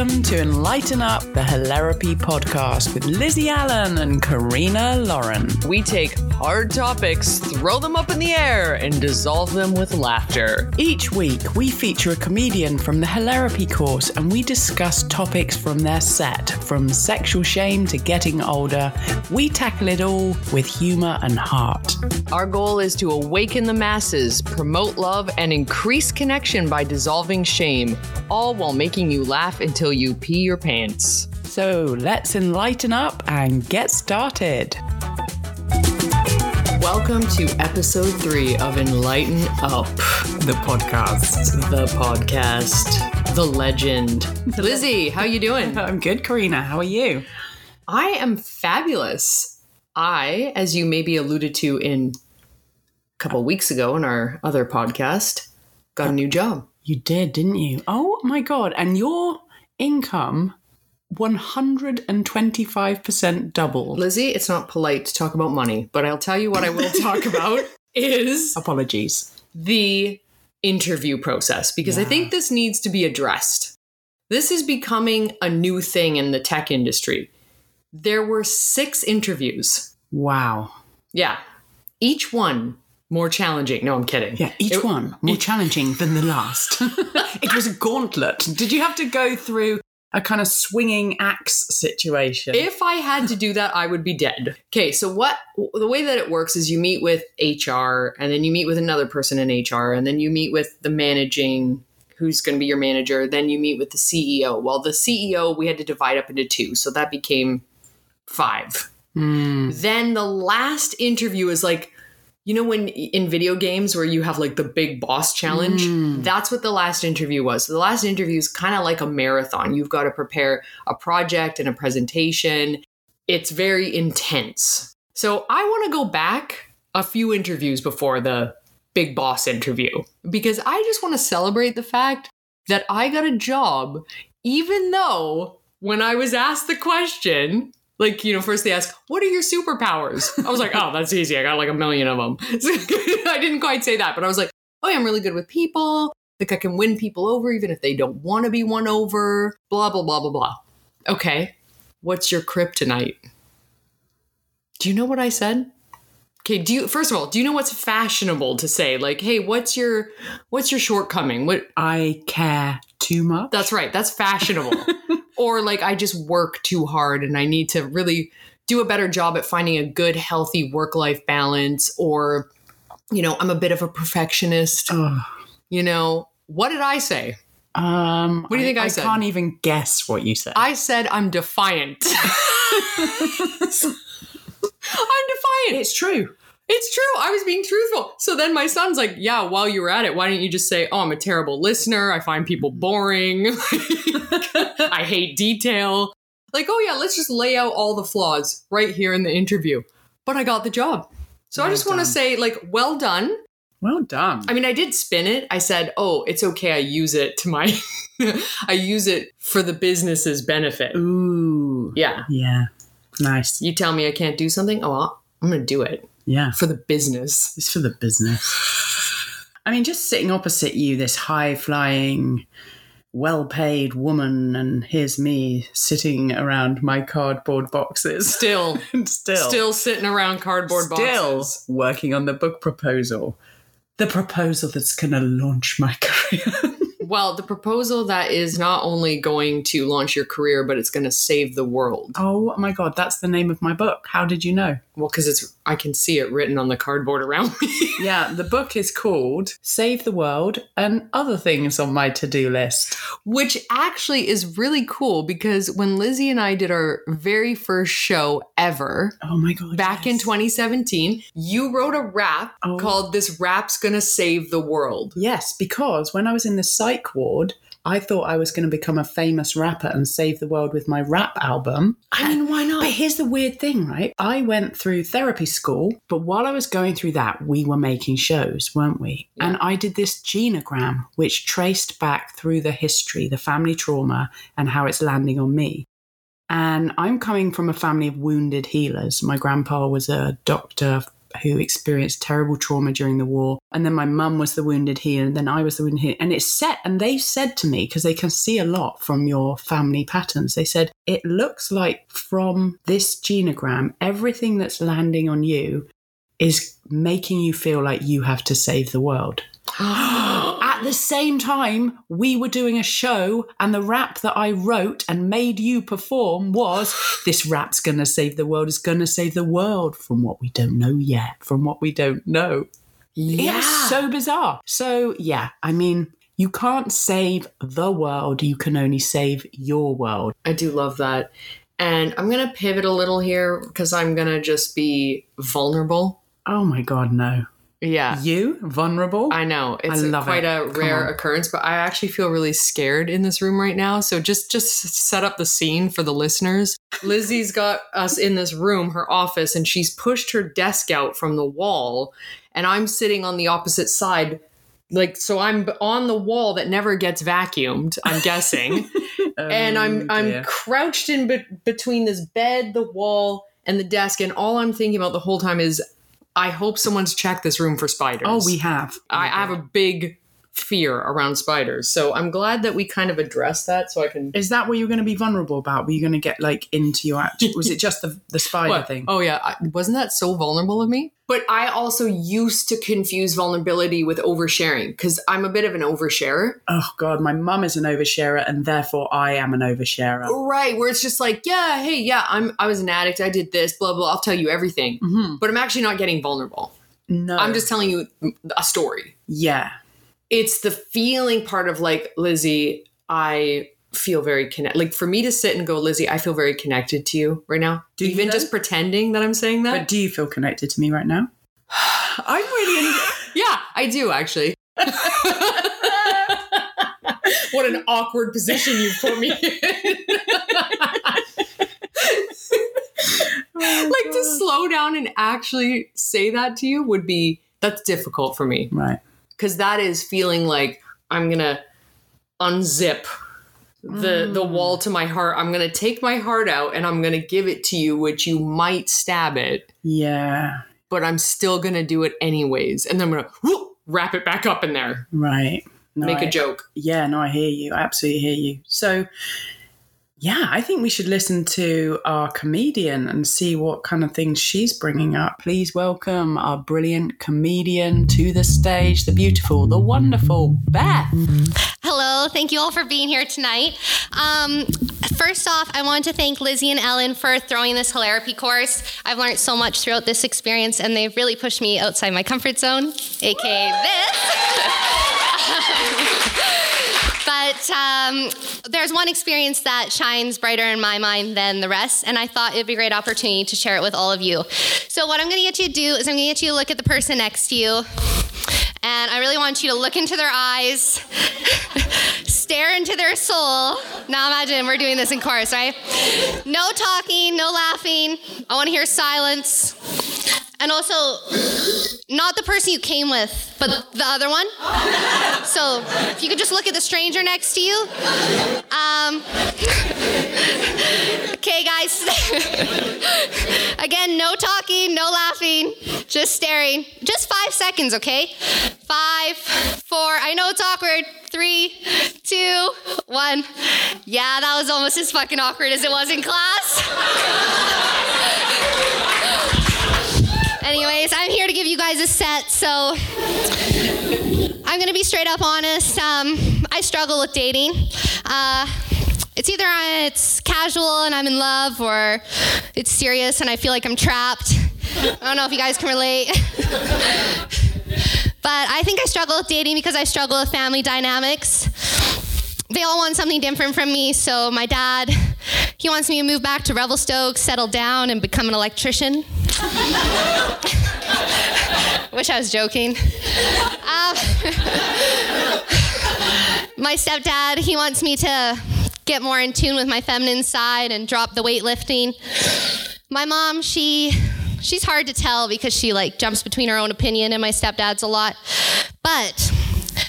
Welcome to Enlighten Up, the Hilarapy podcast with Lizzie Allen and Karina Lauren. We take hard topics, throw them up in the air, and dissolve them with laughter. Each week, we feature a comedian from the Hilarapy course and we discuss topics from their set, from sexual shame to getting older. We tackle it all with humor and heart. Our goal is to awaken the masses, promote love, and increase connection by dissolving shame, all while making you laugh until you pee your pants. So let's enlighten up and get started. Welcome to episode three of Enlighten Up, The podcast. the podcast, the legend. Lizzie, how are you doing? I'm good, Karina. How are you? I am fabulous. I, as you maybe alluded to in a couple weeks ago in our other podcast, got a new job. You did, didn't you? Oh my God. And your income 125% doubled. Lizzie, it's not polite to talk about money, but I'll tell you what I will talk about is Apologies. the interview process because I think this needs to be addressed. This is becoming a new thing in the tech industry. There were six interviews. Wow. Yeah. Each one more challenging. No, I'm kidding. Yeah, each It- one more challenging than the last. it was a gauntlet. Did you have to go through a kind of swinging axe situation? If I had to do that, I would be dead. Okay, so what the way that it works is you meet with HR and then you meet with another person in HR and then you meet with the managing who's going to be your manager, then you meet with the CEO. Well, the CEO we had to divide up into two, so that became 5. Hmm. Then the last interview is like you know when in video games where you have like the big boss challenge Mm. that's what the last interview was. So the last interview is kind of like a marathon. You've got to prepare a project and a presentation. It's very intense. So i want to go back a few interviews before the big boss interview because i just want to celebrate the fact that i got a job even though when i was asked the question like you know first they ask what are your superpowers? I was like oh that's easy. I got like a million of them i didn't quite say that but i was like oh yeah, i'm really good with people. Like i can win people over even if they don't want to be won over. Blah blah blah blah blah. Okay what's your kryptonite? Do you know what i said? Okay do you first of all do you know what's fashionable to say? Like hey what's your what's your shortcoming? What I care too much. that's right. That's fashionable. or like I just work too hard and I need to really do a better job at finding a good, healthy work life balance. Or, you know, I'm a bit of a perfectionist. Ugh. You know, what did I say? Um, What do you think I I said? can't even guess what you said. I said I'm defiant. I'm defiant. it's true. It's true. I was being truthful. So then my son's like, Yeah, while you were at it, why don't you just say, Oh, I'm a terrible listener. I find people mm-hmm. boring. I hate detail. Like, oh, yeah, let's just lay out all the flaws right here in the interview. But I got the job. So I just want to say, like, well done. Well done. I mean, I did spin it. I said, oh, it's okay. I use it to my, I use it for the business's benefit. Ooh. Yeah. Yeah. Nice. You tell me I can't do something. Oh, well, I'm going to do it Yeah. for the business. It's for the business. I mean, just sitting opposite you, this high flying, well paid woman, and here's me sitting around my cardboard boxes. Still, still, still sitting around cardboard still boxes. Still working on the book proposal. The proposal that's going to launch my career. Well, the proposal that is not only going to launch your career, but it's going to save the world. oh my God, that's the name of my book. How did you know? Well, because it's I can see it written on the cardboard around me. Yeah, the book is called Save the World and Other Things on My To Do List. Which actually is really cool because when Lizzie and I did our very first show ever Oh my God. back in 2017, you wrote a rap Oh. called This Rap's Gonna Save the World. Yes, because when I was in the psych ward, I thought I was going to become a famous rapper and save the world with my rap album. I mean, why not? But here's the weird thing, right? I went through therapy school, but while I was going through that, we were making shows, weren't we? Yeah. And I did this genogram, which traced back through the history, the family trauma, and how it's landing on me. And I'm coming from a family of wounded healers. My grandpa was a doctor who experienced terrible trauma during the war. And then my mum was the wounded healer, and then I was the wounded healer. And it's set, and they said to me, because they can see a lot from your family patterns, they said, it looks like from this genogram, everything that's landing on you is making you feel like you have to save the world. Oh At the same time, we were doing a show, and the rap that I wrote and made you perform was this rap's gonna save the world, is gonna save the world from what we don't know yet, from what we don't know. It was so bizarre. So, yeah, I mean, you can't save the world, you can only save your world. I do love that. And I'm going to pivot a little here because I'm going to just be vulnerable. Oh my God, no. Yeah. You, vulnerable? I know it's I love quite it. a Come rare on. occurrence, but I actually feel really scared in this room right now. So just just set up the scene for the listeners. Lizzie's got us in this room, her office, and she's pushed her desk out from the wall, and I'm sitting on the opposite side. Like so, I'm on the wall that never gets vacuumed. I'm guessing, oh, and I'm Oh, I'm dear. crouched in be- between this bed, the wall, and the desk, and all I'm thinking about the whole time is, I hope someone's checked this room for spiders. Oh, we have. I, I have a big fear around spiders. So I'm glad that we kind of addressed that so I can. Is that what you're going to be vulnerable about? Were you going to get like into your act? Was it just the the spider What? thing? Oh, yeah. I, wasn't that so vulnerable of me? But I also used to confuse vulnerability with oversharing because I'm a bit of an oversharer. Oh God, my mum is an oversharer, and therefore I am an oversharer. Right. Where it's just like, yeah, hey, yeah, I'm, I was an addict. I did this, blah, blah. I'll tell you everything. hmm But I'm actually not getting vulnerable. No, I'm just telling you a story. yeah. It's the feeling part of like Lizzie, I feel very connected. Like for me to sit and go, Lizzie, I feel very connected to you right now. Do Even though? just pretending that I'm saying that. But do you feel connected to me right now? I'm really. In- yeah, I do actually. what an awkward position you put me in. Oh, like to slow down and actually say that to you would be that's difficult for me. right. Because that is feeling like I'm gonna unzip the the Mm. wall to my heart. I'm gonna take my heart out and I'm gonna give it to you, which you might stab it, Yeah. but I'm still gonna do it anyways. And then I'm gonna whoop, wrap it back up in there, Right. No, make I- a joke. Yeah, no, I hear you. I absolutely hear you. So, yeah, I think we should listen to our comedian and see what kind of things she's bringing up. Please welcome our brilliant comedian to the stage, the beautiful, the wonderful Beth. Hello, thank you all for being here tonight. Um, first off, I want to thank Lizzie and Ellen for throwing this Hilarapy course. I've learned so much throughout this experience, and they've really pushed me outside my comfort zone, aka this. But um, there's one experience that shines brighter in my mind than the rest, and I thought it'd be a great opportunity to share it with all of you. So, what I'm gonna get you to do is, I'm gonna get you to look at the person next to you, and I really want you to look into their eyes, stare into their soul. Now, imagine we're doing this in chorus, right? No talking, no laughing. I wanna hear silence. And also, not the person you came with, but the other one. So if you could just look at the stranger next to you. Um, okay, guys. Again, no talking, no laughing, just staring. Just five seconds, okay? Five, four, I know it's awkward. Three, two, one. Yeah, that was almost as fucking awkward as it was in class. Anyways, I'm here to give you guys a set, so I'm gonna be straight up honest. Um, I struggle with dating. Uh, it's either it's casual and I'm in love, or it's serious and I feel like I'm trapped. I don't know if you guys can relate. but I think I struggle with dating because I struggle with family dynamics. They all want something different from me, so my dad, he wants me to move back to Revelstoke, settle down, and become an electrician. Wish I was joking. Um, my stepdad, he wants me to get more in tune with my feminine side and drop the weightlifting. My mom, she she's hard to tell because she like jumps between her own opinion and my stepdad's a lot. But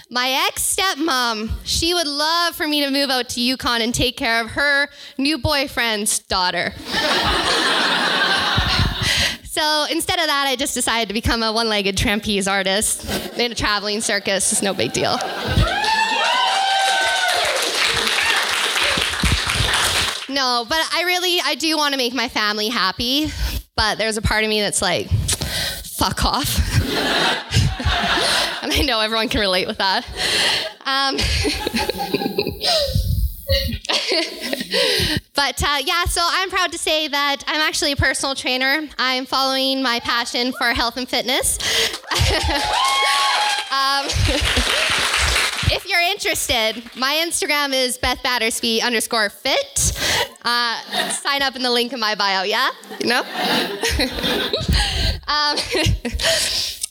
my ex stepmom, she would love for me to move out to Yukon and take care of her new boyfriend's daughter. So instead of that, I just decided to become a one legged trapeze artist in a traveling circus. It's no big deal. No, but I really, I do want to make my family happy. But there's a part of me that's like, fuck off. and I know everyone can relate with that. Um, but uh, yeah, so I'm proud to say that I'm actually a personal trainer. I'm following my passion for health and fitness. um, if you're interested, my Instagram is Beth Battersby underscore fit. Uh, sign up in the link in my bio, yeah? You know? um,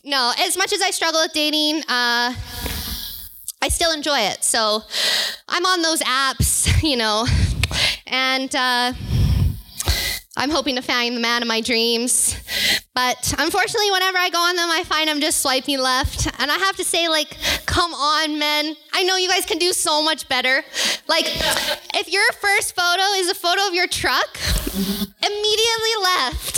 no, as much as I struggle with dating, uh, I still enjoy it. So I'm on those apps, you know, and uh, I'm hoping to find the man of my dreams. But unfortunately, whenever I go on them, I find I'm just swiping left. And I have to say, like, come on, men. I know you guys can do so much better. Like, if your first photo is a photo of your truck, immediately left.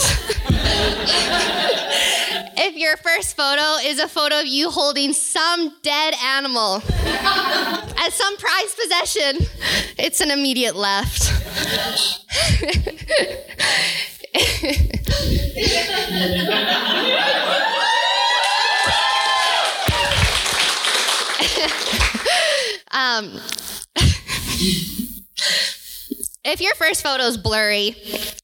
if your first photo is a photo of you holding some dead animal as some prized possession, it's an immediate left. um, if your first photo is blurry,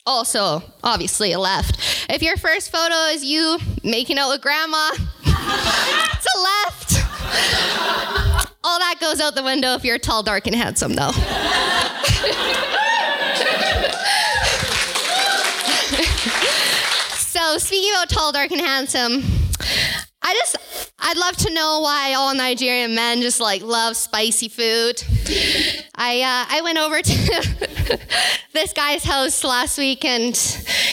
also obviously a left. If your first photo is you making out with grandma, it's a left. All that goes out the window if you're tall, dark, and handsome, though. so, speaking about tall, dark, and handsome, I just, I'd love to know why all Nigerian men just like love spicy food. I, uh, I went over to this guy's house last week and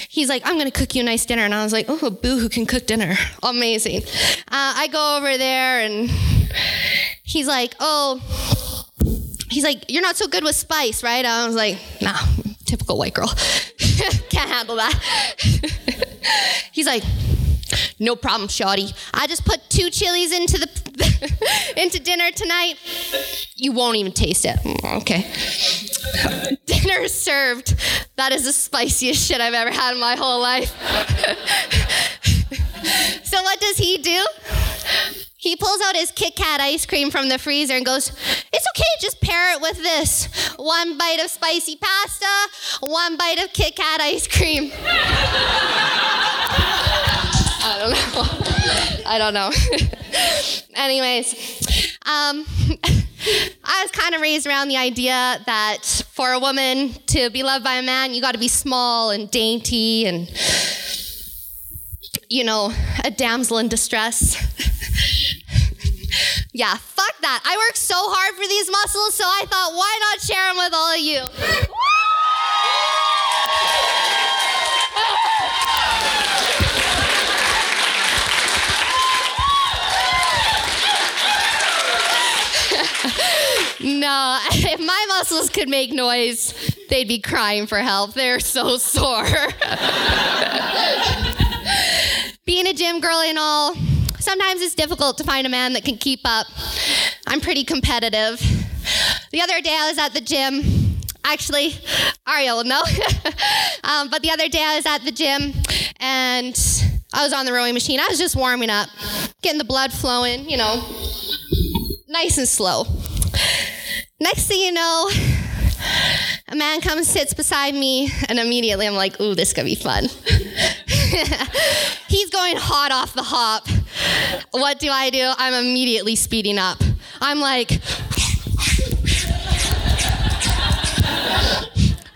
he's like, I'm gonna cook you a nice dinner. And I was like, oh, boo who can cook dinner. Amazing. Uh, I go over there and he's like, oh, he's like, you're not so good with spice, right? I was like, nah, typical white girl. Can't handle that. he's like, no problem, Shotty. I just put two chilies into the into dinner tonight. You won't even taste it. Mm, okay. dinner served. That is the spiciest shit I've ever had in my whole life. so what does he do? He pulls out his Kit Kat ice cream from the freezer and goes, It's okay, just pair it with this. One bite of spicy pasta, one bite of Kit Kat ice cream. I don't know. I don't know. Anyways, um, I was kind of raised around the idea that for a woman to be loved by a man, you got to be small and dainty and, you know, a damsel in distress. yeah, fuck that. I work so hard for these muscles, so I thought, why not share them with all of you? No, if my muscles could make noise, they'd be crying for help. They're so sore. Being a gym girl and all, sometimes it's difficult to find a man that can keep up. I'm pretty competitive. The other day I was at the gym. Actually, Ariel will know. um, but the other day I was at the gym and I was on the rowing machine. I was just warming up, getting the blood flowing, you know, nice and slow. Next thing you know, a man comes, sits beside me, and immediately I'm like, ooh, this is gonna be fun. He's going hot off the hop. What do I do? I'm immediately speeding up. I'm like,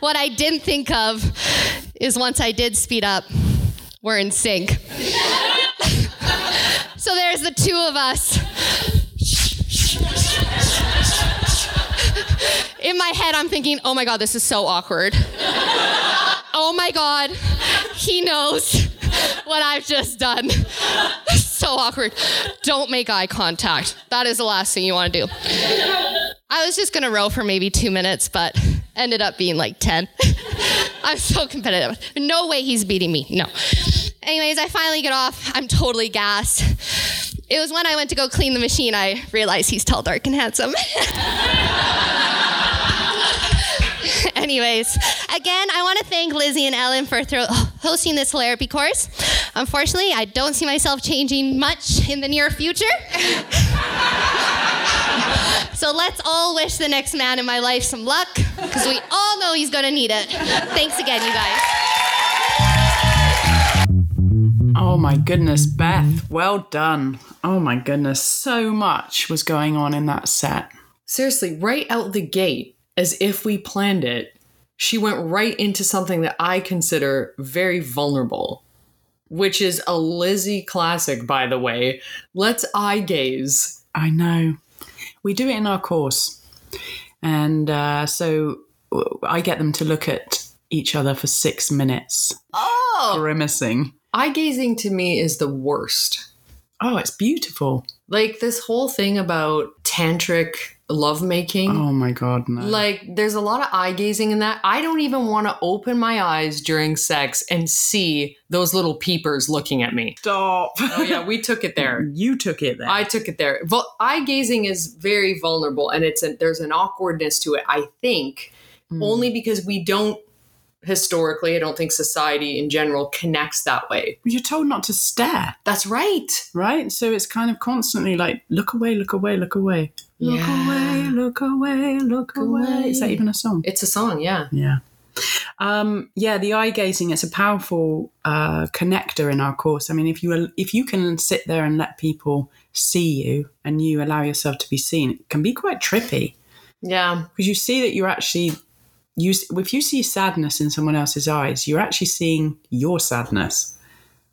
what I didn't think of is once I did speed up, we're in sync. so there's the two of us head, I'm thinking, oh my God, this is so awkward. oh my God, he knows what I've just done. so awkward. Don't make eye contact. That is the last thing you want to do. I was just going to row for maybe two minutes, but ended up being like 10. I'm so competitive. No way he's beating me. No. Anyways, I finally get off. I'm totally gassed. It was when I went to go clean the machine I realized he's tall, dark, and handsome. Anyways, again, I want to thank Lizzie and Ellen for thro- hosting this therapy course. Unfortunately, I don't see myself changing much in the near future. so let's all wish the next man in my life some luck, because we all know he's going to need it. Thanks again, you guys. Oh my goodness, Beth, well done. Oh my goodness, so much was going on in that set. Seriously, right out the gate, as if we planned it, she went right into something that I consider very vulnerable, which is a Lizzie classic, by the way. Let's eye gaze. I know. We do it in our course. And uh, so I get them to look at each other for six minutes, Oh! grimacing. Eye gazing to me is the worst. Oh, it's beautiful. Like this whole thing about tantric lovemaking. Oh my God, no. Like, there's a lot of eye gazing in that. I don't even want to open my eyes during sex and see those little peepers looking at me. Stop. Oh, yeah, we took it there. You took it there. I took it there. Vul- eye gazing is very vulnerable, and it's a, there's an awkwardness to it. I think Hmm. only because we don't historically. I don't think society in general connects that way. You're told not to stare, That's right. right? So it's kind of constantly like, look away, look away, look away. Look Yeah. away, look away, look away. Is that even a song? It's a song, yeah. Yeah. Um, yeah, the eye gazing, it's a powerful uh, connector in our course. I mean, if you if you can sit there and let people see you and you allow yourself to be seen, it can be quite trippy Yeah. because you see that you're actually you if you see sadness in someone else's eyes, you're actually seeing your sadness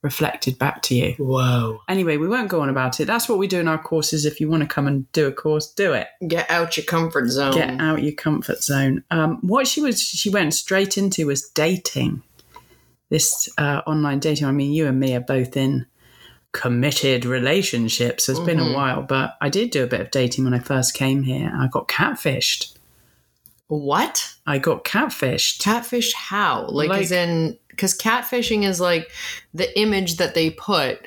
reflected back to you. Whoa. Anyway, we won't go on about it. That's what we do in our courses. If you want to come and do a course, do it. Get out your comfort zone. Get out your comfort zone. Um, what she was, she went straight into was dating. This uh, online dating. I mean, you and me are both in committed relationships. It's been a while, but I did do a bit of dating when I first came here. I got catfished. What? I got catfished. Catfish how? Like, Like- as in, because catfishing is like the image that they put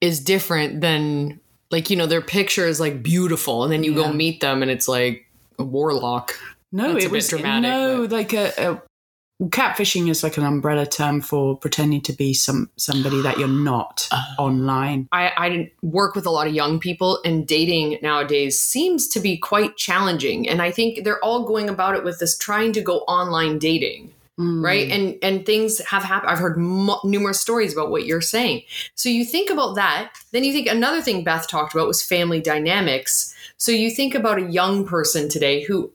is different than, like, you know, their picture is like beautiful, and then you Yeah. go meet them and it's like a warlock. No, That's a it bit was dramatic, No, but- like a, a catfishing is like an umbrella term for pretending to be some somebody that you're not Oh. online. I, I work with a lot of young people, and dating nowadays seems to be quite challenging. And I think they're all going about it with this trying to go online dating. Mm. right and and things have happened i've heard mo- numerous stories about what you're saying so you think about that then you think another thing beth talked about was family dynamics so you think about a young person today who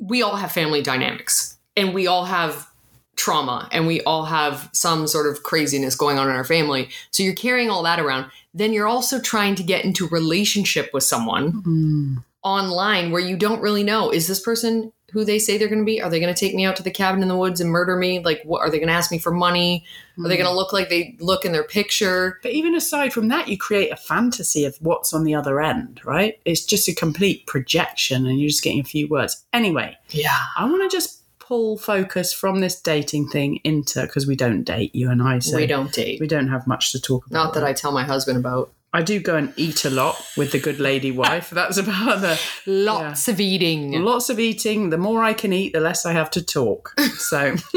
we all have family dynamics and we all have trauma and we all have some sort of craziness going on in our family. So you're carrying all that around. Then you're also trying to get into relationship with someone Mm. online where you don't really know is this person who they say they're going to be? Are they going to take me out to the cabin in the woods and murder me? Like what are they going to ask me for money? Are they going to look like they look in their picture? But even aside from that, you create a fantasy of what's on the other end, right? It's just a complete projection and you're just getting a few words. Anyway, yeah. I want to just pull focus from this dating thing into because we don't date, you and I. So we don't date we don't have much to talk about. not that i tell my husband about I do go and eat a lot with the good lady wife. That's about the lots of eating lots of eating. The more I can eat, the less I have to talk. So,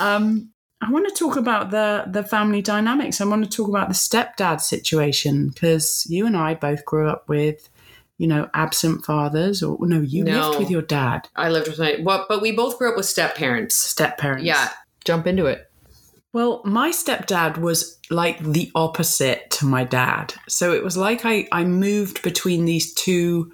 um, I want to talk about the the family dynamics. I want to talk about the stepdad situation because you and I both grew up with, you know, absent fathers. Or no, you No. lived with your dad, i lived with my what but we both grew up with step parents step parents. yeah jump into it Well, my stepdad was like the opposite to my dad. So it was like I, I moved between these two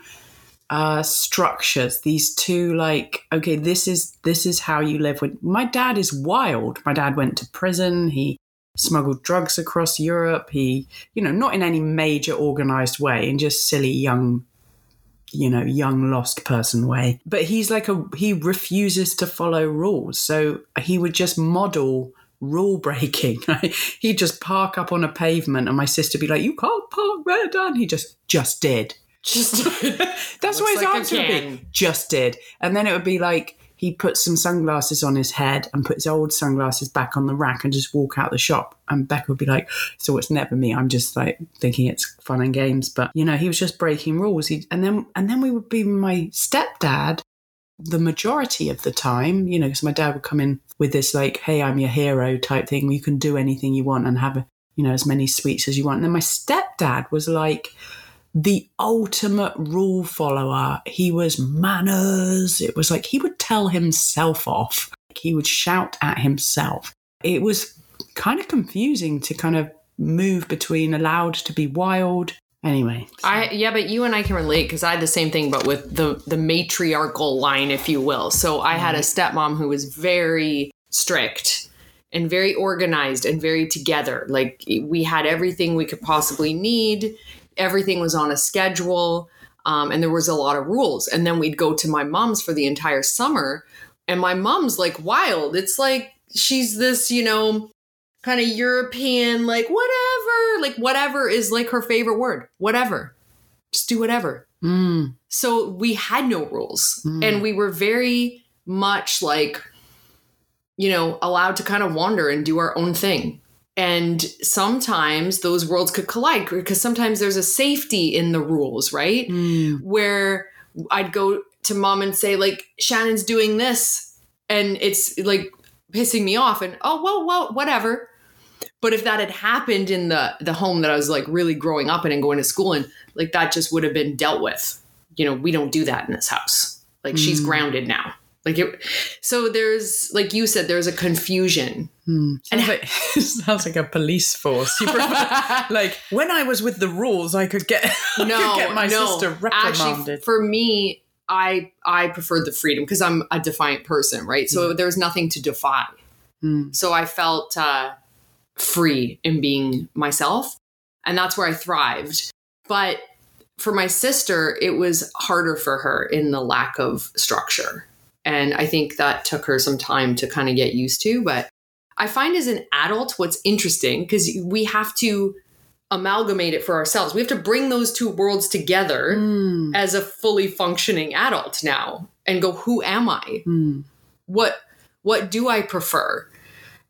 uh, structures, these two like, okay, this is this is how you live with my dad is wild. My dad went to prison, he smuggled drugs across Europe, he, you know, not in any major organized way, in just silly young you know, young lost person way. But he's like a he refuses to follow rules. So he would just model rule breaking. He'd just park up on a pavement and my sister be like, You can't park there, Dan. He just just did. just That's what his like answer would be. Just did. And then it would be like he'd put some sunglasses on his head and put his old sunglasses back on the rack and just walk out the shop. And Becca would be like, "So it's never me. I'm just like thinking it's fun and games." But you know, he was just breaking rules. He, and then and then we would be my stepdad the majority of the time. You know, because my dad would come in with this like, "Hey, I'm your hero" type thing. You can do anything you want and have you know as many sweets as you want. And then my stepdad was like the ultimate rule follower. He was manners. It was like he would tell himself off. He would shout at himself. It was kind of confusing to kind of move between allowed to be wild. Anyway, so- I yeah, but you and I can relate because I had the same thing, but with the the matriarchal line, if you will. So I had a stepmom who was very strict and very organized and very together. Like we had everything we could possibly need. Everything was on a schedule, um, and there was a lot of rules. And then we'd go to my mom's for the entire summer, and my mom's like wild. It's like she's this, you know, kind of European, like whatever, like whatever is like her favorite word. Whatever. Just do whatever. Mm, So we had no rules. Mm. And we were very much like, you know, allowed to kind of wander and do our own thing. And sometimes those worlds could collide because sometimes there's a safety in the rules, right? mm, where I'd go to mom and say, like, Shannon's doing this and it's like pissing me off and oh well well whatever. But if that had happened in the the home that I was like really growing up in and going to school in, like that just would have been dealt with. You know, we don't do that in this house. Like she's Mm. grounded now. Like it so there's like you said, there's a confusion. Mm. And- Sounds like, sounds like a police force. You prefer- like when I was with the rules, I could get I no, could get my no. sister Actually, reprimanded. for me, I I preferred the freedom because I'm a defiant person, right? So there was nothing to defy. Mm. So I felt uh, free in being myself, and that's where I thrived. But for my sister, it was harder for her in the lack of structure, and I think that took her some time to kind of get used to. But I find as an adult, what's interesting because we have to amalgamate it for ourselves. We have to bring those two worlds together Mm, as a fully functioning adult now and go who am i? Mm, what what do i prefer?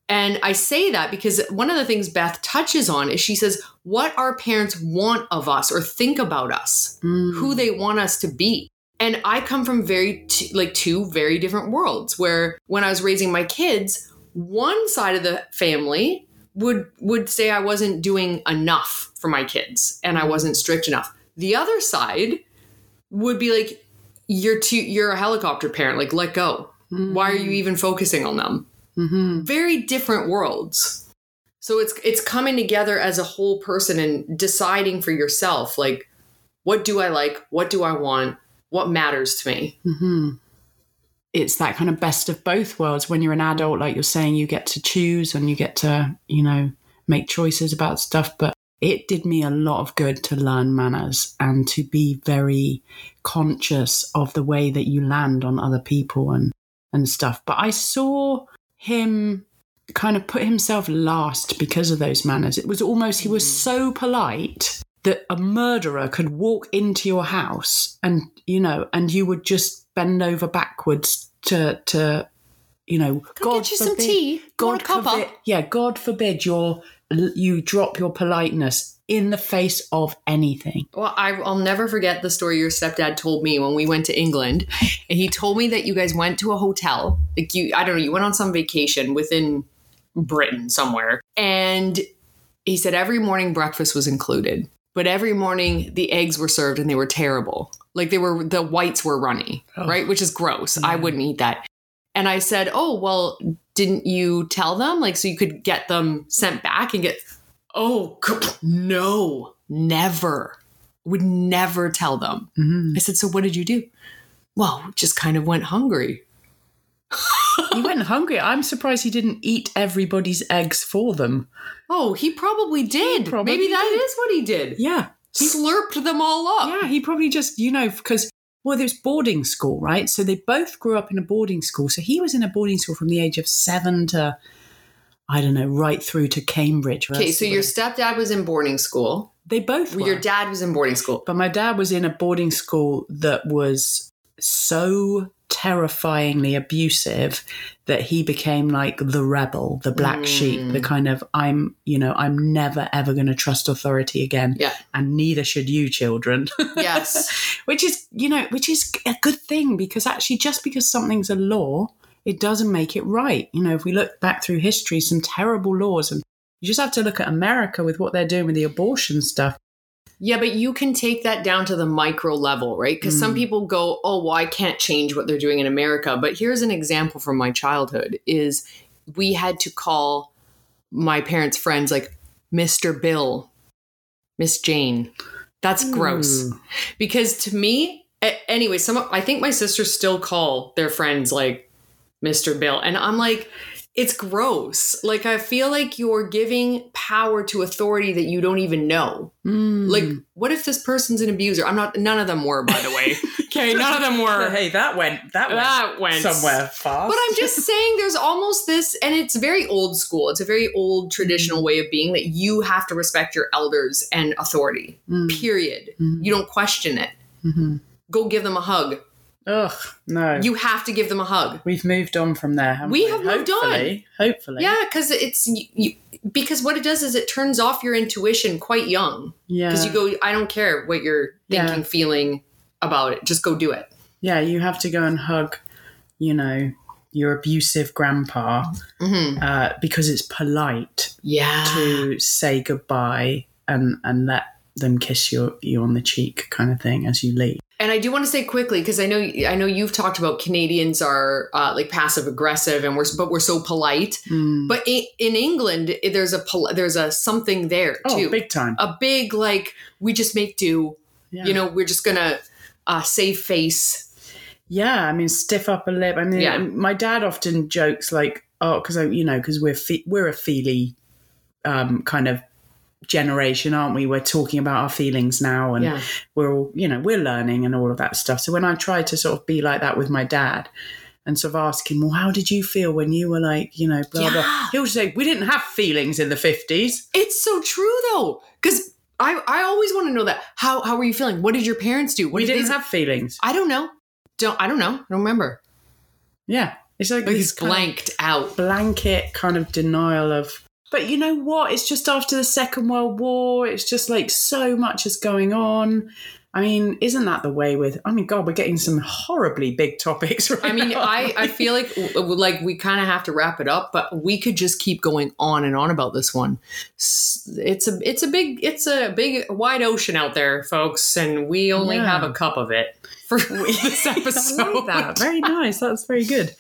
And i say that because one of the things beth touches on is she says what our parents want of us or think about us mm. who they want us to be. And i come from very t- like two very different worlds where when i was raising my kids one side of the family would would say i wasn't doing enough for my kids and i wasn't strict enough. The other side would be like you're too you're a helicopter parent like let go. Why are you even focusing on them? Mhm. very different worlds. So it's it's coming together as a whole person and deciding for yourself like what do i like? What do i want? What matters to me? Mhm. It's that kind of best of both worlds. When you're an adult, like you're saying, you get to choose and you get to, you know, make choices about stuff. But it did me a lot of good to learn manners and to be very conscious of the way that you land on other people and, and stuff. But I saw him kind of put himself last because of those manners. It was almost, he was so polite that a murderer could walk into your house and, you know, and you would just bend over backwards to, to, you know, Go get you some tea. You want a cuppa? forbid, yeah, God forbid your you drop your politeness in the face of anything. Well, I, I'll never forget the story your stepdad told me when we went to England. And he told me that you guys went to a hotel. Like you, I don't know, you went on some vacation within Britain somewhere. And he said every morning breakfast was included. But every morning the eggs were served and they were terrible. Like they were, the whites were runny, Oh. right? Which is gross. I wouldn't eat that. And I said, Oh, well, didn't you tell them? Like, so you could get them sent back and get, oh, no, never. Would never tell them. Mhm. I said, So what did you do? Well, just kind of went hungry. he went hungry. I'm surprised he didn't eat everybody's eggs for them. Oh, he probably did. probably Maybe that did. is what he did. Yeah, Slurped them all up. yeah. He probably just, you know, because well, there's boarding school, right? So they both grew up in a boarding school. So he was in a boarding school from the age of seven to, I don't know, right through to Cambridge. Okay, so your stepdad was in boarding school. they both were. Your dad was in boarding school. But my dad was in a boarding school that was so terrifyingly abusive that he became like the rebel, the black hmm. sheep, the kind of I'm, you know, I'm never ever going to trust authority again. Yeah. And neither should you, children. Yes. which is, you know, which is a good thing because actually, just because something's a law, it doesn't make it right. You know, if we look back through history, some terrible laws, and you just have to look at America with what they're doing with the abortion stuff. Yeah, but you can take that down to the micro level, right? Because some mm. people go, "Oh, well, I can't change what they're doing in America." But here's an example from my childhood: is we had to call my parents' friends like Mr. Bill, Miss Jane. That's gross. Because to me, anyway, some I think my sisters still call their friends like Mr. Bill, and I'm like. It's gross. Like I feel like you're giving power to authority that you don't even know. Mm. Like, what if this person's an abuser? I'm not. None of them were, by the way. okay, none of them were. hey, that went that went That went somewhere fast. But I'm just saying, there's almost this, and it's very old school. It's a very old traditional way of being that you have to respect your elders and authority. Mm. Period. Mhm. You don't question it. Mhm. Go give them a hug. Ugh, no. You have to give them a hug. We've moved on from there. haven't We have moved on. Hopefully, Hopefully, Yeah, because it's you, you, because what it does is it turns off your intuition quite young. yeah. Because you go, I don't care what you're Yeah. thinking, feeling about it. Just go do it. yeah, you have to go and hug, you know, your abusive grandpa hmm uh, because it's polite Yeah. to say goodbye and and let them kiss you you on the cheek, kind of thing, as you leave. And I do want to say quickly because I know I know you've talked about Canadians are uh, like passive aggressive and we're but we're so polite. Mm. But in, in England, there's a there's a something there oh, too. big time. a big like we just make do. Yeah. You know, we're just gonna uh, save face. Yeah, I mean, stiff upper lip. I mean, Yeah. my dad often jokes like, "Oh, because I you know, because we're fe- we're a feely um, kind of generation, aren't we? We're talking about our feelings now, and Yeah. we're all, you know, we're learning and all of that stuff. So when I try to sort of be like that with my dad. And sort of ask him, well, how did you feel when you were like, you know, blah, blah. Yeah. He'll say, we didn't have feelings in the 50s. It's so true though, because I I always want to know that. How how were you feeling? What did your parents do? What we did didn't they- have feelings. I don't know. Don't I don't know. I don't remember. Yeah. It's like, Like he's blanked out. blanket kind of denial of but you know what it's just after the second world war it's just like so much is going on i mean isn't that the way with i mean god we're getting some horribly big topics right I mean, now, I, I feel like like we kind of have to wrap it up, but we could just keep going on and on about this one. It's a it's a big it's a big wide ocean out there, folks, and we only Yeah. have a cup of it for this episode. like that. Very nice. That's very good.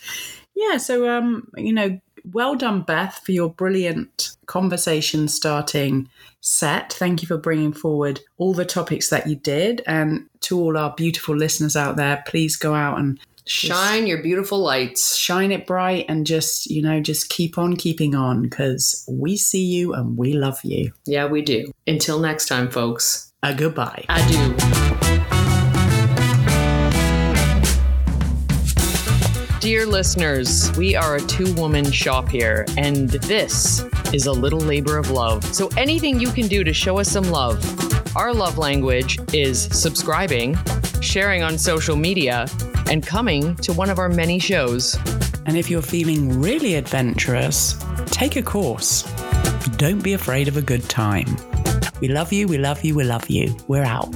Yeah. So, um, you know, well done, Beth, for your brilliant conversation starting set. Thank you for bringing forward all the topics that you did. And to all our beautiful listeners out there, please go out and Shine your beautiful lights. shine it bright and just, you know, just keep on keeping on because we see you and we love you. Yeah, we do. Until next time, folks. A goodbye. Adieu. Dear listeners, we are a two woman shop here, and this is a little labor of love. So, anything you can do to show us some love. Our love language is subscribing, sharing on social media, and coming to one of our many shows. And if you're feeling really adventurous, take a course. Don't be afraid of a good time. We love you, we love you, we love you. We're out.